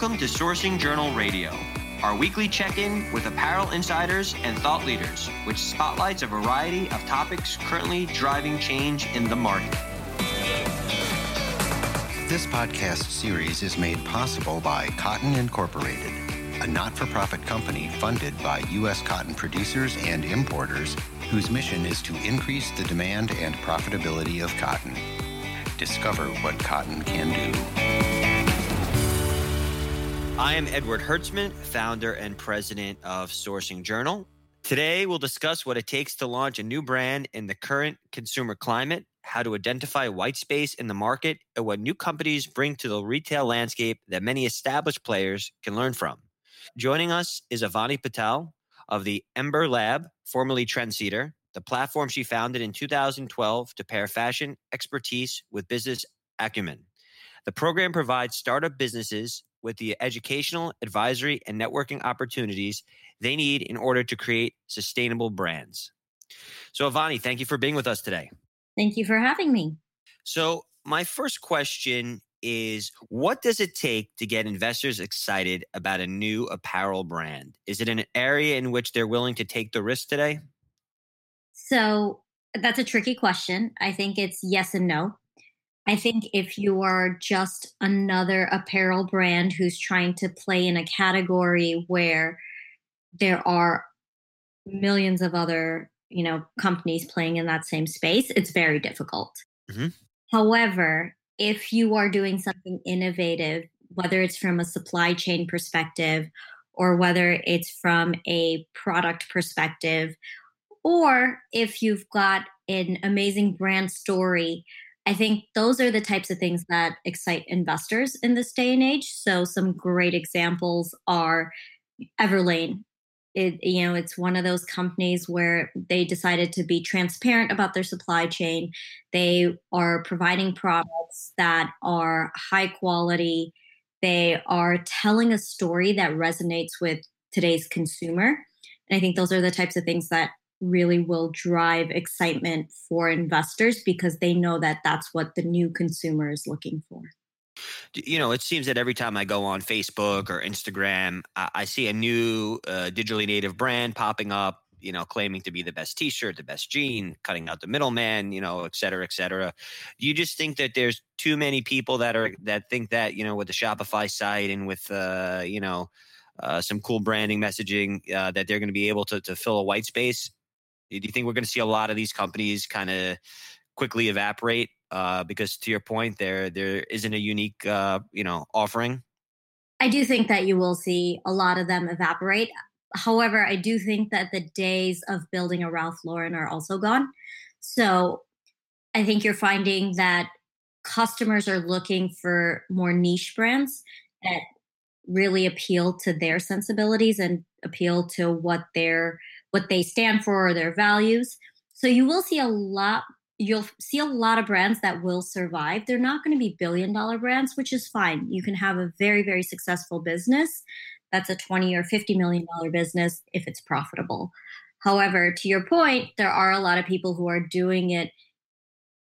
Welcome to Sourcing Journal Radio, our weekly check in with apparel insiders and thought leaders, which spotlights a variety of topics currently driving change in the market. This podcast series is made possible by Cotton Incorporated, a not for profit company funded by U.S. cotton producers and importers whose mission is to increase the demand and profitability of cotton. Discover what cotton can do. I am Edward Hertzman, founder and president of Sourcing Journal. Today, we'll discuss what it takes to launch a new brand in the current consumer climate, how to identify white space in the market, and what new companies bring to the retail landscape that many established players can learn from. Joining us is Avani Patel of the Ember Lab, formerly Trendseeder, the platform she founded in 2012 to pair fashion expertise with business acumen. The program provides startup businesses with the educational, advisory, and networking opportunities they need in order to create sustainable brands. So, Avani, thank you for being with us today. Thank you for having me. So, my first question is what does it take to get investors excited about a new apparel brand? Is it an area in which they're willing to take the risk today? So, that's a tricky question. I think it's yes and no. I think if you are just another apparel brand who's trying to play in a category where there are millions of other, you know, companies playing in that same space, it's very difficult. Mm-hmm. However, if you are doing something innovative, whether it's from a supply chain perspective or whether it's from a product perspective, or if you've got an amazing brand story I think those are the types of things that excite investors in this day and age. So some great examples are Everlane. It, you know, it's one of those companies where they decided to be transparent about their supply chain. They are providing products that are high quality. They are telling a story that resonates with today's consumer. And I think those are the types of things that really will drive excitement for investors because they know that that's what the new consumer is looking for. You know, it seems that every time I go on Facebook or Instagram, I, see a new uh, digitally native brand popping up, you know, claiming to be the best t-shirt, the best jean, cutting out the middleman, you know, et cetera, et cetera. You just think that there's too many people that are that think that, you know, with the Shopify site and with uh, you know, uh, some cool branding messaging uh, that they're going to be able to, to fill a white space do you think we're going to see a lot of these companies kind of quickly evaporate uh, because, to your point, there there isn't a unique uh, you know offering? I do think that you will see a lot of them evaporate. However, I do think that the days of building a Ralph Lauren are also gone. So I think you're finding that customers are looking for more niche brands that really appeal to their sensibilities and appeal to what their what they stand for or their values. So you will see a lot you'll see a lot of brands that will survive. They're not going to be billion dollar brands, which is fine. You can have a very very successful business that's a 20 or 50 million dollar business if it's profitable. However, to your point, there are a lot of people who are doing it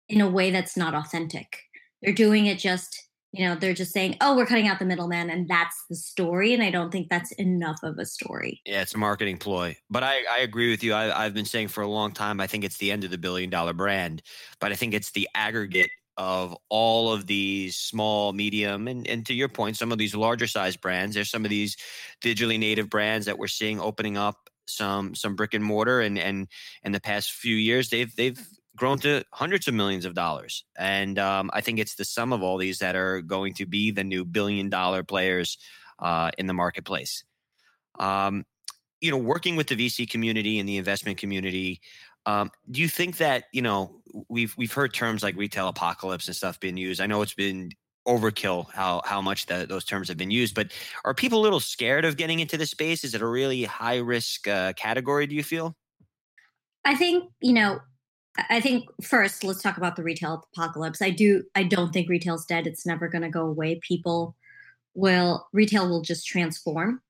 in a way that's not authentic. They're doing it just you know they're just saying oh we're cutting out the middleman and that's the story and i don't think that's enough of a story. Yeah it's a marketing ploy. But i, I agree with you. I, i've been saying for a long time i think it's the end of the billion dollar brand but i think it's the aggregate of all of these small medium and, and to your point some of these larger size brands. There's some of these digitally native brands that we're seeing opening up some some brick and mortar and and in the past few years they've they've grown to hundreds of millions of dollars. And um, I think it's the sum of all these that are going to be the new billion dollar players uh, in the marketplace. Um, you know, working with the VC community and the investment community, um, do you think that you know we've we've heard terms like retail apocalypse and stuff being used? I know it's been overkill how how much the, those terms have been used, but are people a little scared of getting into the space? Is it a really high risk uh, category? Do you feel? I think you know I think first let's talk about the retail apocalypse. I do I don't think retail's dead. It's never going to go away. People will retail will just transform.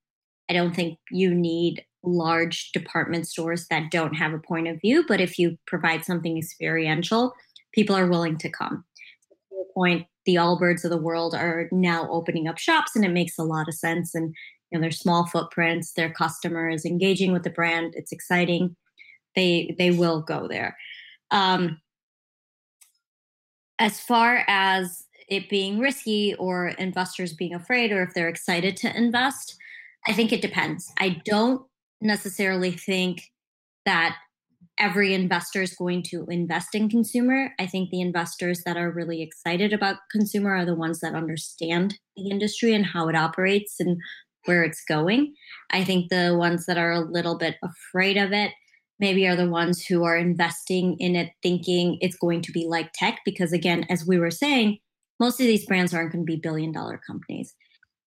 I don't think you need large department stores that don't have a point of view, but if you provide something experiential, people are willing to come. To your point, the Allbirds of the world are now opening up shops, and it makes a lot of sense. And you know, they're small footprints, their customer is engaging with the brand. It's exciting. They they will go there. Um, as far as it being risky or investors being afraid or if they're excited to invest, I think it depends. I don't necessarily think that every investor is going to invest in consumer. I think the investors that are really excited about consumer are the ones that understand the industry and how it operates and where it's going. I think the ones that are a little bit afraid of it maybe are the ones who are investing in it thinking it's going to be like tech because again as we were saying most of these brands aren't going to be billion dollar companies.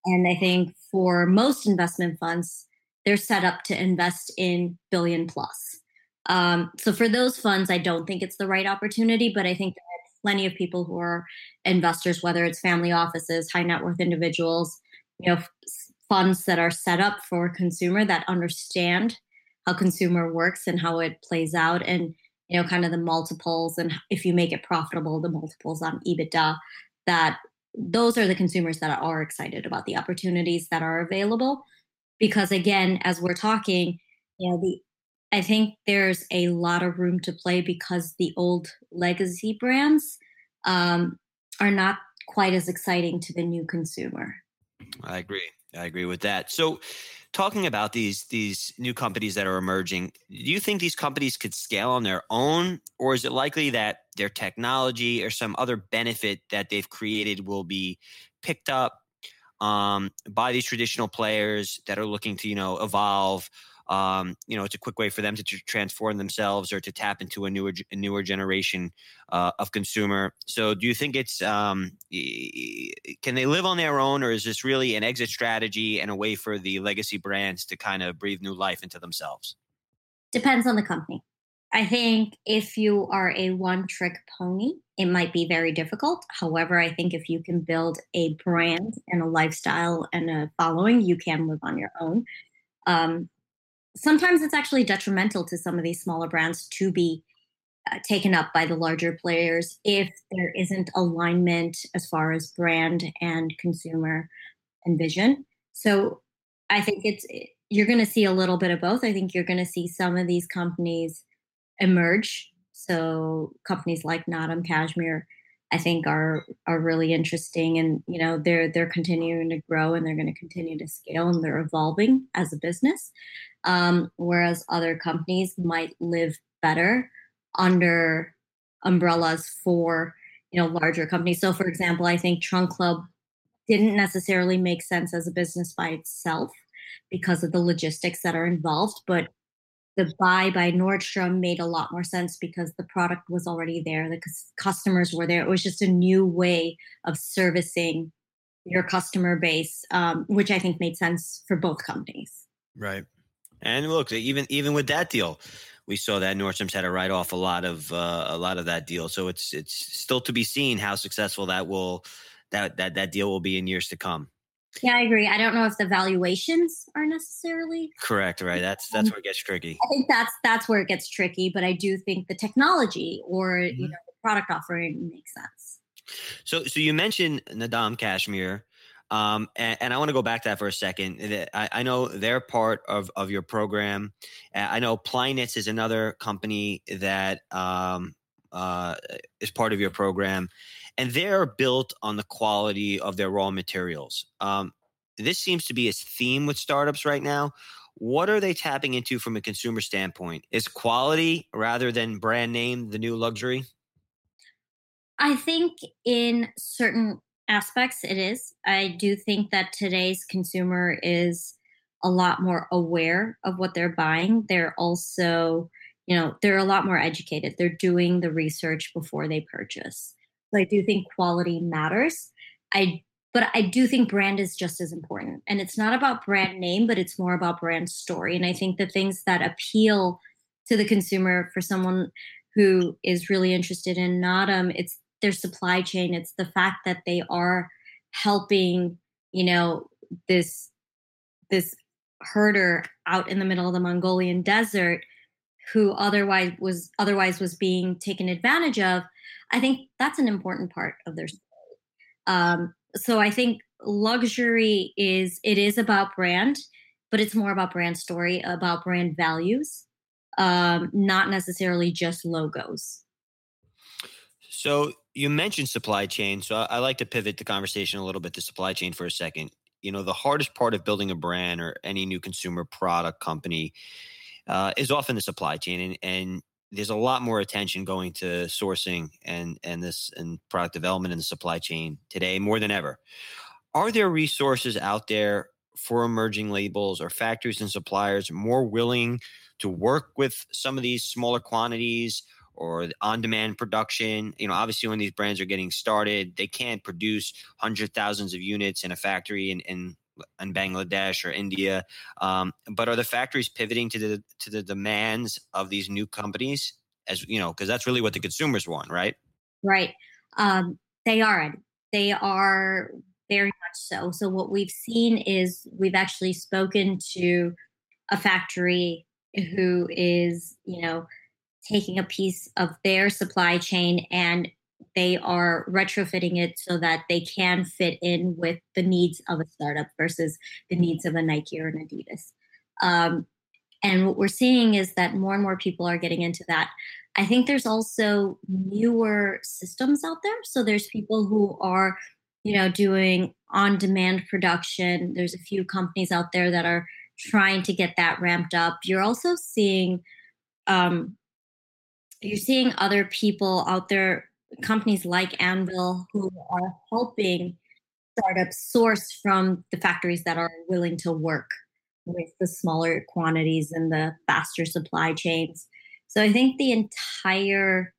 And i think for most investment funds they're set up to invest in billion plus um, so for those funds i don't think it's the right opportunity but i think there are plenty of people who are investors whether it's family offices high net worth individuals you know funds that are set up for consumer that understand how consumer works and how it plays out and you know kind of the multiples and if you make it profitable the multiples on ebitda that those are the consumers that are excited about the opportunities that are available. Because again as we're talking you know the i think there's a lot of room to play because the old legacy brands um, are not quite as exciting to the new consumer. I agree. I agree with that. So talking about these these new companies that are emerging do you think these companies could scale on their own? Or is it likely that their technology or some other benefit that they've created will be picked up um, by these traditional players that are looking to you know evolve um, you know, it's a quick way for them to tr- transform themselves or to tap into a newer, a newer generation uh, of consumer. So, do you think it's um, can they live on their own, or is this really an exit strategy and a way for the legacy brands to kind of breathe new life into themselves? Depends on the company. I think if you are a one trick pony, it might be very difficult. However, I think if you can build a brand and a lifestyle and a following, you can live on your own. Um, sometimes it's actually detrimental to some of these smaller brands to be uh, taken up by the larger players if there isn't alignment as far as brand and consumer and vision. So I think it's you're going to see a little bit of both. I think you're going to see some of these companies emerge. So companies like Naadam Cashmere, I think are are really interesting, and you know they're they're continuing to grow and they're going to continue to scale and they're evolving as a business um, whereas other companies might live better under umbrellas for you know larger companies. So, for example, I think Trunk Club didn't necessarily make sense as a business by itself because of the logistics that are involved, but the buy by Nordstrom made a lot more sense because the product was already there, the customers were there. It was just a new way of servicing your customer base, um, which I think made sense for both companies. Right. And look, even even with that deal, we saw that Nordstrom's had to write off a lot of uh, a lot of that deal. So it's it's still to be seen how successful that will that that that deal will be in years to come. Yeah, I agree. I don't know if the valuations are necessarily correct. Right. That's that's where it gets tricky. I think that's that's where it gets tricky. But I do think the technology or mm-hmm. you know the product offering makes sense. So so you mentioned Naadam Cashmere. Um, and, and, I want to go back to that for a second. I, I, know they're part of, of your program. I know Plynits is another company that um, uh, is part of your program, and they're built on the quality of their raw materials. Um, this seems to be a theme with startups right now. What are they tapping into from a consumer standpoint? Is quality rather than brand name the new luxury? I think in certain aspects it is. I do think that today's consumer is a lot more aware of what they're buying. They're also, you know, they're a lot more educated. They're doing the research before they purchase. I do think quality matters. I but I do think brand is just as important. And it's not about brand name, but it's more about brand story. And I think the things that appeal to the consumer for someone who is really interested in Naadam, it's their supply chain it's the fact that they are helping you know this this herder out in the middle of the mongolian desert who otherwise was otherwise was being taken advantage of i think that's an important part of their story Um, so I think luxury is it is about brand, but it's more about brand story, about brand values, um, not necessarily just logos. So you mentioned supply chain, so I, I like to pivot the conversation a little bit to supply chain for a second. You know, the hardest part of building a brand or any new consumer product company uh, is often the supply chain, and, and there's a lot more attention going to sourcing and and this and product development in the supply chain today more than ever. Are there resources out there for emerging labels or factories and suppliers more willing to work with some of these smaller quantities or on-demand production. You know, obviously when these brands are getting started, they can't produce hundred thousands of units in a factory and, in in Bangladesh or India. Um, but are the factories pivoting to the to the demands of these new companies? As you know, because that's really what the consumers want, right? Right. Um, they are. They are very much so. So what we've seen is we've actually spoken to a factory who is, you know, taking a piece of their supply chain and they are retrofitting it so that they can fit in with the needs of a startup versus the needs of a Nike or an Adidas. Um, and what we're seeing is that more and more people are getting into that. I think there's also newer systems out there. So there's people who are, you know, doing on demand production. There's a few companies out there that are trying to get that ramped up. You're also seeing um, you're seeing other people out there, companies like Anvyl, who are helping startups source from the factories that are willing to work with the smaller quantities and the faster supply chains. So I think the entire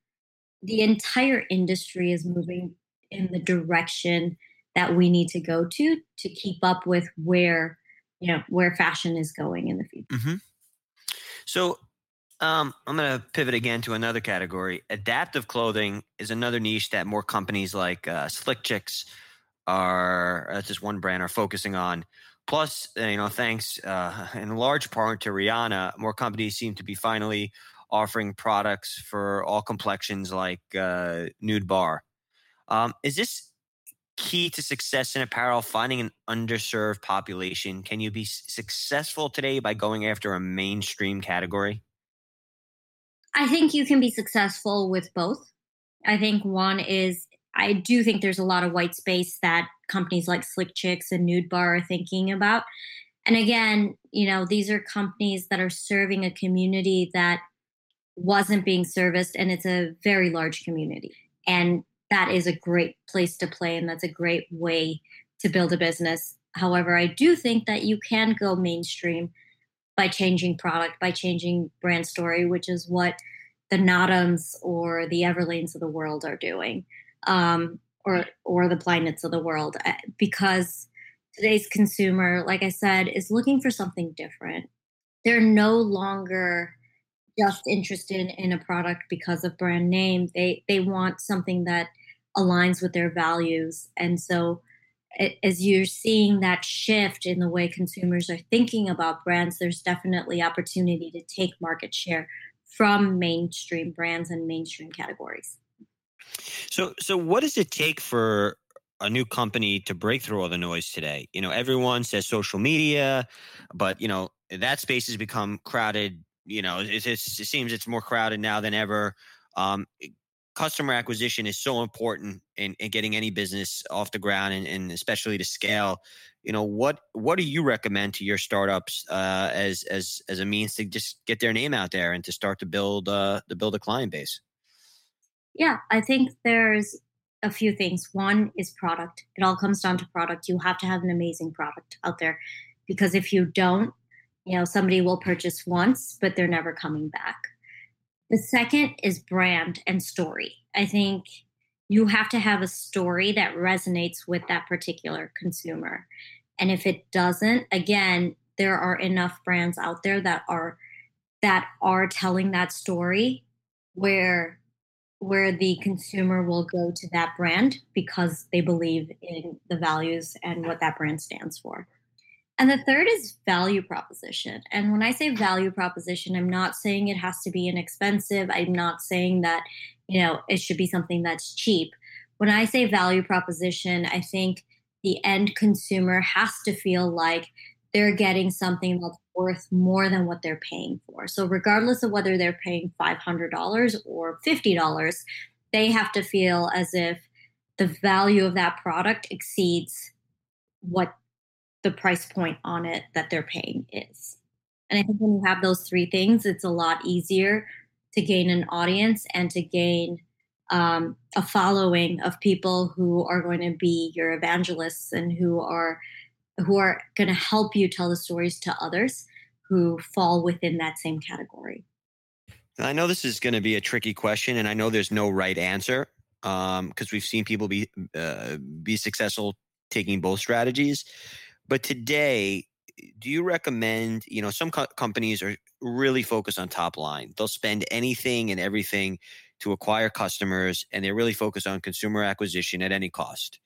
the entire industry is moving in the direction that we need to go to to keep up with where you know where fashion is going in the future. Mm-hmm. So um, I'm going to pivot again to another category. Adaptive clothing is another niche that more companies like uh, Slick Chicks are, that's just one brand, are focusing on. Plus, uh, you know, thanks uh, in large part to Rihanna, more companies seem to be finally offering products for all complexions like uh, Nudebarre. Um, is this key to success in apparel, finding an underserved population? Can you be successful today by going after a mainstream category? I think you can be successful with both. I think one is I do think there's a lot of white space that companies like Slick Chicks and Nudebarre are thinking about. And again, you know, these are companies that are serving a community that wasn't being serviced, and it's a very large community. And that is a great place to play, and that's a great way to build a business. However, I do think that you can go mainstream by changing product, by changing brand story, which is what the Naadams or the Everlanes of the world are doing, um, or or the Flyknits of the world, uh, because today's consumer, like I said, is looking for something different. They're no longer just interested in a product because of brand name. They they want something that aligns with their values, and so as you're seeing that shift in the way consumers are thinking about brands, there's definitely opportunity to take market share from mainstream brands and mainstream categories. So, so what does it take for a new company to break through all the noise today? You know, everyone says social media, but you know that space has become crowded. You know, it, it seems it's more crowded now than ever. Um, customer acquisition is so important in, in getting any business off the ground and, and, especially to scale. You know what what do you recommend to your startups uh, as as as a means to just get their name out there and to start to build uh, to build a client base? Yeah i think there's a few things. One is product. It all comes down to product. You have to have an amazing product out there because if you don't you know somebody will purchase once but they're never coming back the second is brand and story. I think you have to have a story that resonates with that particular consumer. And if it doesn't, again, there are enough brands out there that are that are telling that story where where the consumer will go to that brand because they believe in the values and what that brand stands for. And the third is value proposition. And when I say value proposition, I'm not saying it has to be inexpensive. I'm not saying that, you know, it should be something that's cheap. when I say value proposition, I think the end consumer has to feel like they're getting something that's worth more than what they're paying for. So, regardless of whether they're paying $500 or $50, they have to feel as if the value of that product exceeds what the price point on it that they're paying is. And I think when you have those three things, it's a lot easier to gain an audience and to gain um, a following of people who are going to be your evangelists and who are who are going to help you tell the stories to others who fall within that same category. I know this is going to be a tricky question, and I know there's no right answer because um, we've seen people be uh, be successful taking both strategies. But today, do you recommend? You know, some co- companies are really focused on top line. They'll spend anything and everything to acquire customers, and they're really focused on consumer acquisition at any cost.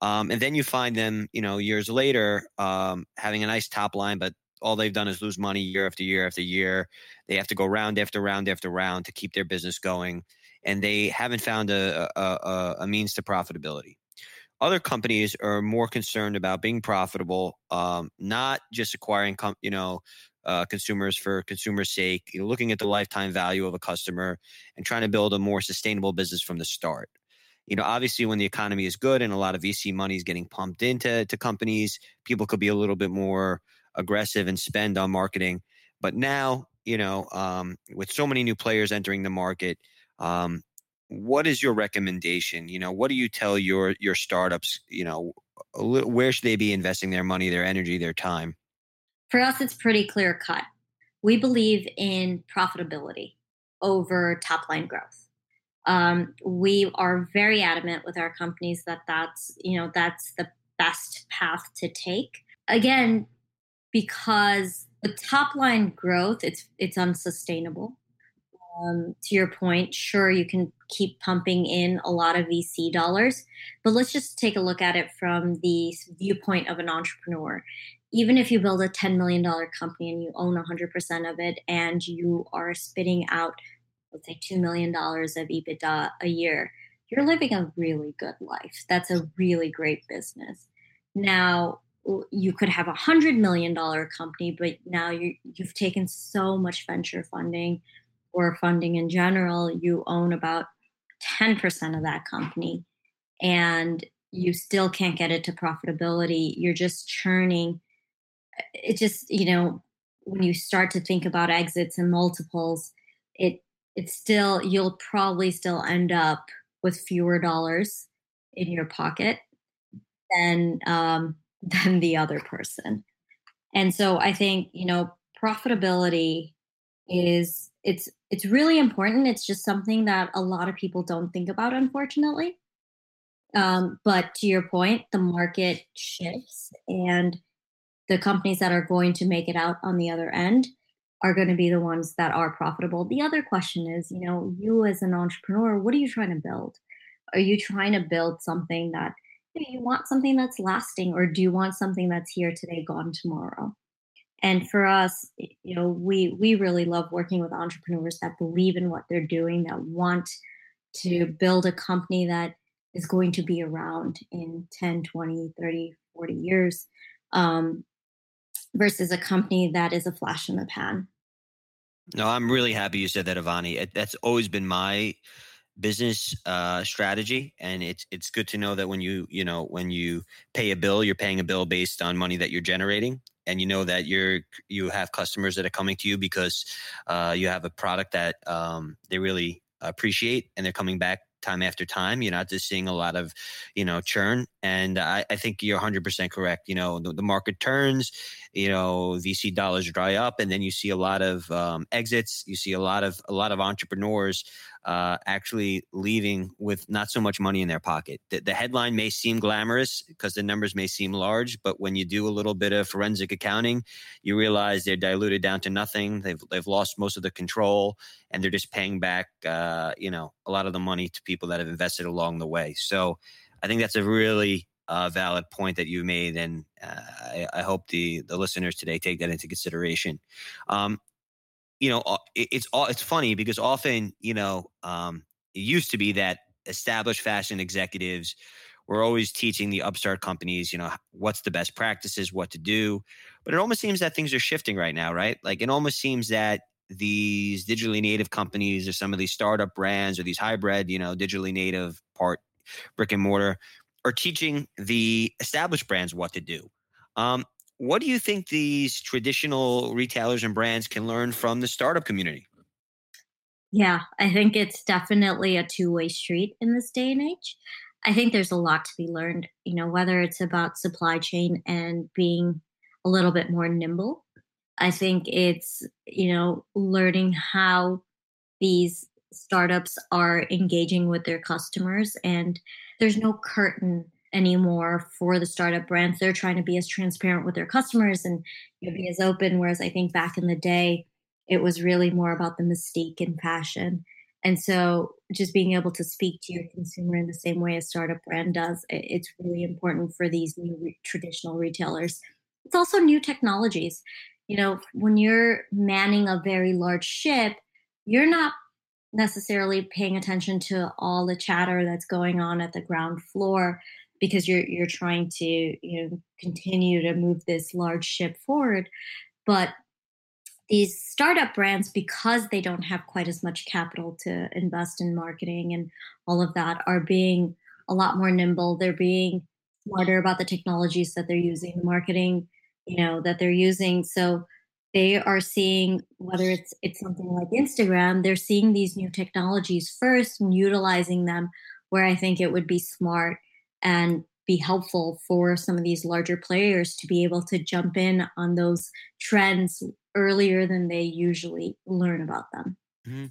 Um, and then you find them, you know, years later, um, having a nice top line, but all they've done is lose money year after year after year. They have to go round after round after round to keep their business going, and they haven't found a, a, a means to profitability. Other companies are more concerned about being profitable, um, not just acquiring, com- you know, uh, consumers for consumers' sake, you know, looking at the lifetime value of a customer and trying to build a more sustainable business from the start. You know, obviously, when the economy is good and a lot of VC money is getting pumped into to companies, people could be a little bit more aggressive and spend on marketing. But now, you know, um, with so many new players entering the market, um, what is your recommendation? You know, what do you tell your your startups? You know, where should they be investing their money, their energy, their time? For us, it's pretty clear cut. We believe in profitability over top line growth. Um, we are very adamant with our companies that that's you know that's the best path to take. Again, because the top line growth it's it's unsustainable. Um, to your point, sure you can keep pumping in a lot of VC dollars, but let's just take a look at it from the viewpoint of an entrepreneur even if you build a $10 million company and you own 100% of it and you are spitting out, let's say, $2 million of EBITDA a year, you're living a really good life. That's a really great business. Now, you could have a $100 million company, but now you, you've taken so much venture funding or funding in general, you own about 10% of that company. And you still can't get it to profitability. You're just churning. It just you know when you start to think about exits and multiples it it's still you'll probably still end up with fewer dollars in your pocket than um, than the other person. And so i think you know profitability is it's it's really important it's just something that a lot of people don't think about unfortunately um, but to your point the market shifts and the companies that are going to make it out on the other end are going to be the ones that are profitable. The other question is, you know, you as an entrepreneur, what are you trying to build? Are you trying to build something that you, know, you want something that's lasting, or do you want something that's here today, gone tomorrow? And for us, you know, we we really love working with entrepreneurs that believe in what they're doing, that want to build a company that is going to be around in 10, 20, 30, 40 years. Um, versus a company that is a flash in the pan. No, I'm really happy you said that, Avani. That's always been my business uh, strategy, and it's it's good to know that when you you know when you pay a bill, you're paying a bill based on money that you're generating, and you know that you're you have customers that are coming to you because uh, you have a product that um, they really appreciate, and they're coming back time after time. You're not just seeing a lot of, you know, churn. And I, I think you're 100% correct. You know, the, the, market turns, you know, VC dollars dry up, and then you see a lot of um, exits. You see a lot of a lot of entrepreneurs uh, actually leaving with not so much money in their pocket. The, the headline may seem glamorous because the numbers may seem large, but when you do a little bit of forensic accounting, you realize they're diluted down to nothing. They've they've lost most of the control, and they're just paying back, uh, you know, a lot of the money to people that have invested along the way. So, I think that's a really uh, valid point that you made, and uh, I, I, hope the the listeners today take that into consideration. Um, you know, it's all it's funny because often, you know, um, it used to be that established fashion executives we're always teaching the upstart companies, you know, what's the best practices, what to do. But it almost seems that things are shifting right now, right? Like it almost seems that these digitally native companies or some of these startup brands or these hybrid, you know, digitally native part brick and mortar are teaching the established brands what to do. Um, what do you think these traditional retailers and brands can learn from the startup community? Yeah, I think it's definitely a two way street in this day and age. I think there's a lot to be learned, you know, whether it's about supply chain and being a little bit more nimble. I think it's, you know, learning how these startups are engaging with their customers and there's no curtain anymore for the startup brands. They're trying to be as transparent with their customers and you know, be as open. Whereas I think back in the day, it was really more about the mystique and passion. And so just being able to speak to your consumer in the same way a startup brand does, it's really important for these new re- traditional retailers. It's also new technologies. You know, when you're manning a very large ship, you're not necessarily paying attention to all the chatter that's going on at the ground floor because you're you're trying to you know continue to move this large ship forward but these startup brands, because they don't have quite as much capital to invest in marketing and all of that, are being a lot more nimble. They're being smarter about the technologies that they're using, the marketing, you know, that they're using. So they are seeing whether it's it's something like Instagram, they're seeing these new technologies first and utilizing them where I think it would be smart and be helpful for some of these larger players to be able to jump in on those trends earlier than they usually learn about them. Mm-hmm.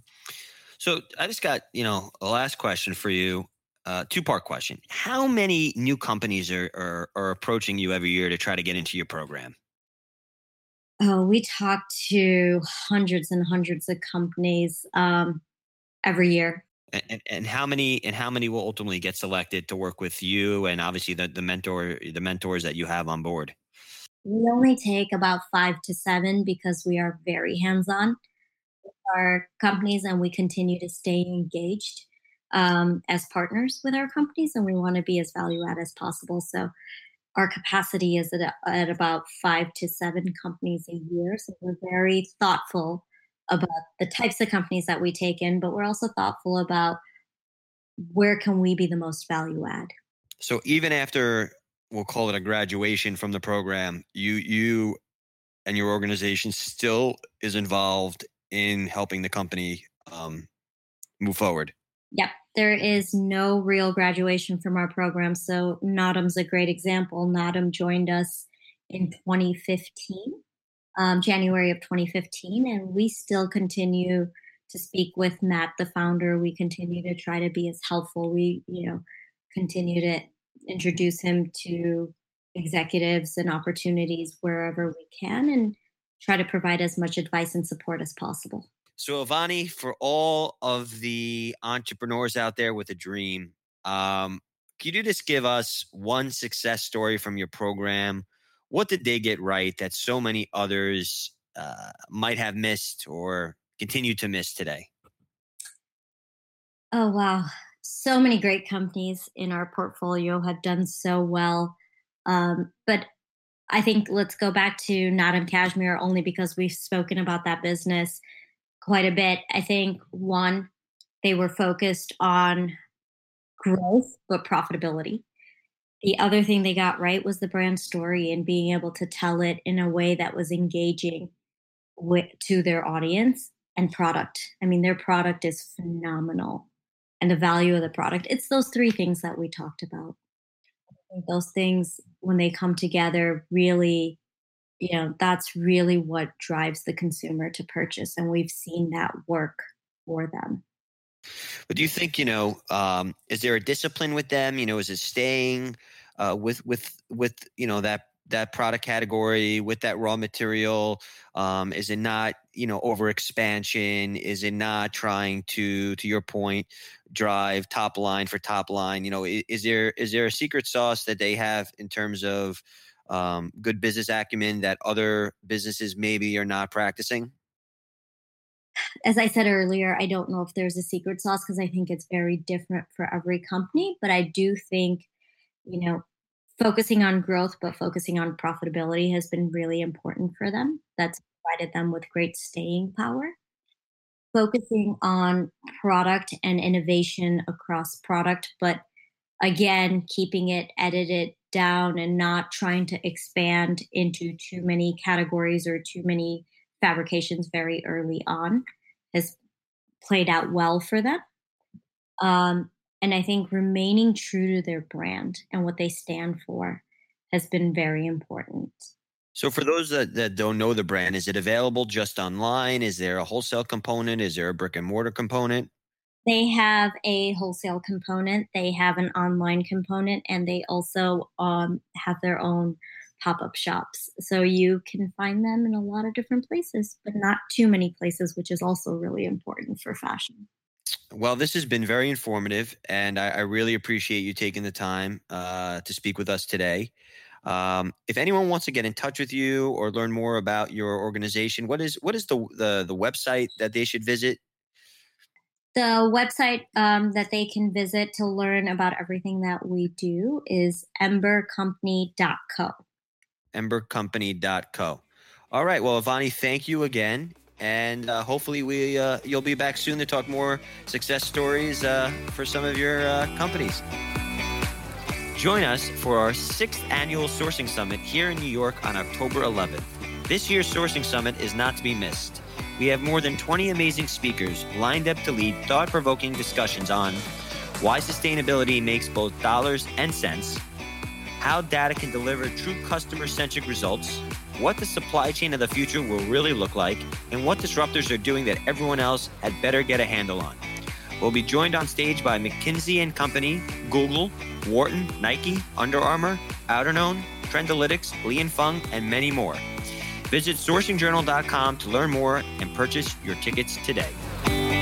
So I just got, you know, a last question for you. Uh, two part question. How many new companies are, are, are approaching you every year to try to get into your program? Oh, we talk to hundreds and hundreds of companies um, every year. And, and, how many and how many will ultimately get selected to work with you and obviously the, the mentor the mentors that you have on board? We only take about five to seven because we are very hands on with our companies and we continue to stay engaged um, as partners with our companies and we want to be as value add as possible. So our capacity is at, at about five to seven companies a year. So we're very thoughtful about the types of companies that we take in, but we're also thoughtful about where can we be the most value add. So even after we'll call it a graduation from the program, you you and your organization still is involved in helping the company um, move forward. Yep, there is no real graduation from our program. So Naadam's a great example. NADAM joined us in 2015, um, January of 2015, and we still continue to speak with Matt, the founder. We continue to try to be as helpful. We, you know, continue to introduce him to executives and opportunities wherever we can and try to provide as much advice and support as possible. So, Avani, for all of the entrepreneurs out there with a dream, um, can you just give us one success story from your program? What did they get right that so many others uh, might have missed or continue to miss today? Oh, wow so many great companies in our portfolio have done so well. Um, but I think let's go back to Naadam Cashmere only because we've spoken about that business quite a bit. I think one, they were focused on growth but profitability. The other thing they got right was the brand story and being able to tell it in a way that was engaging with, to their audience and product. I mean, their product is phenomenal and the value of the product. It's those three things that we talked about. Those things, when they come together, really, you know, that's really what drives the consumer to purchase. And we've seen that work for them. But do you think, you know, um, is there a discipline with them? You know, is it staying uh, with with with you know that that product category with that raw material? Um, is it not you know over expansion? Is it not trying to to your point drive top line for top line? You know, is, is there is there a secret sauce that they have in terms of um, good business acumen that other businesses maybe are not practicing? As I said earlier, I don't know if there's a secret sauce because I think it's very different for every company. But I do think, you know, focusing on growth but focusing on profitability has been really important for them. That's provided them with great staying power. Focusing on product and innovation across product, but again, keeping it edited down and not trying to expand into too many categories or too many fabrications very early on has played out well for them. Um, and I think remaining true to their brand and what they stand for has been very important. So, for those that, that don't know the brand, is it available just online? Is there a wholesale component? Is there a brick and mortar component? They have a wholesale component, they have an online component, and they also um, have their own pop up shops. So you can find them in a lot of different places, but not too many places, which is also really important for fashion. Well, this has been very informative, and I, I really appreciate you taking the time uh, to speak with us today. Um, if anyone wants to get in touch with you or learn more about your organization, what is what is the the, the website that they should visit? The website um, that they can visit to learn about everything that we do is embercompany.co. Embercompany.co. All right. Well, Avani, thank you again and uh, hopefully we uh, you'll be back soon to talk more success stories uh, for some of your uh, companies. Join us for our sixth annual sourcing summit here in New York on October 11th. This year's sourcing summit is not to be missed. We have more than 20 amazing speakers lined up to lead thought-provoking discussions on why sustainability makes both dollars and cents, how data can deliver true customer-centric results what the supply chain of the future will really look like, and what disruptors are doing that everyone else had better get a handle on. We'll be joined on stage by McKinsey and Company, Google, Wharton, Nike, Under Armour, Outerknown, Trendalytics, Li and Fung, and many more. Visit sourcingjournal.com to learn more and purchase your tickets today.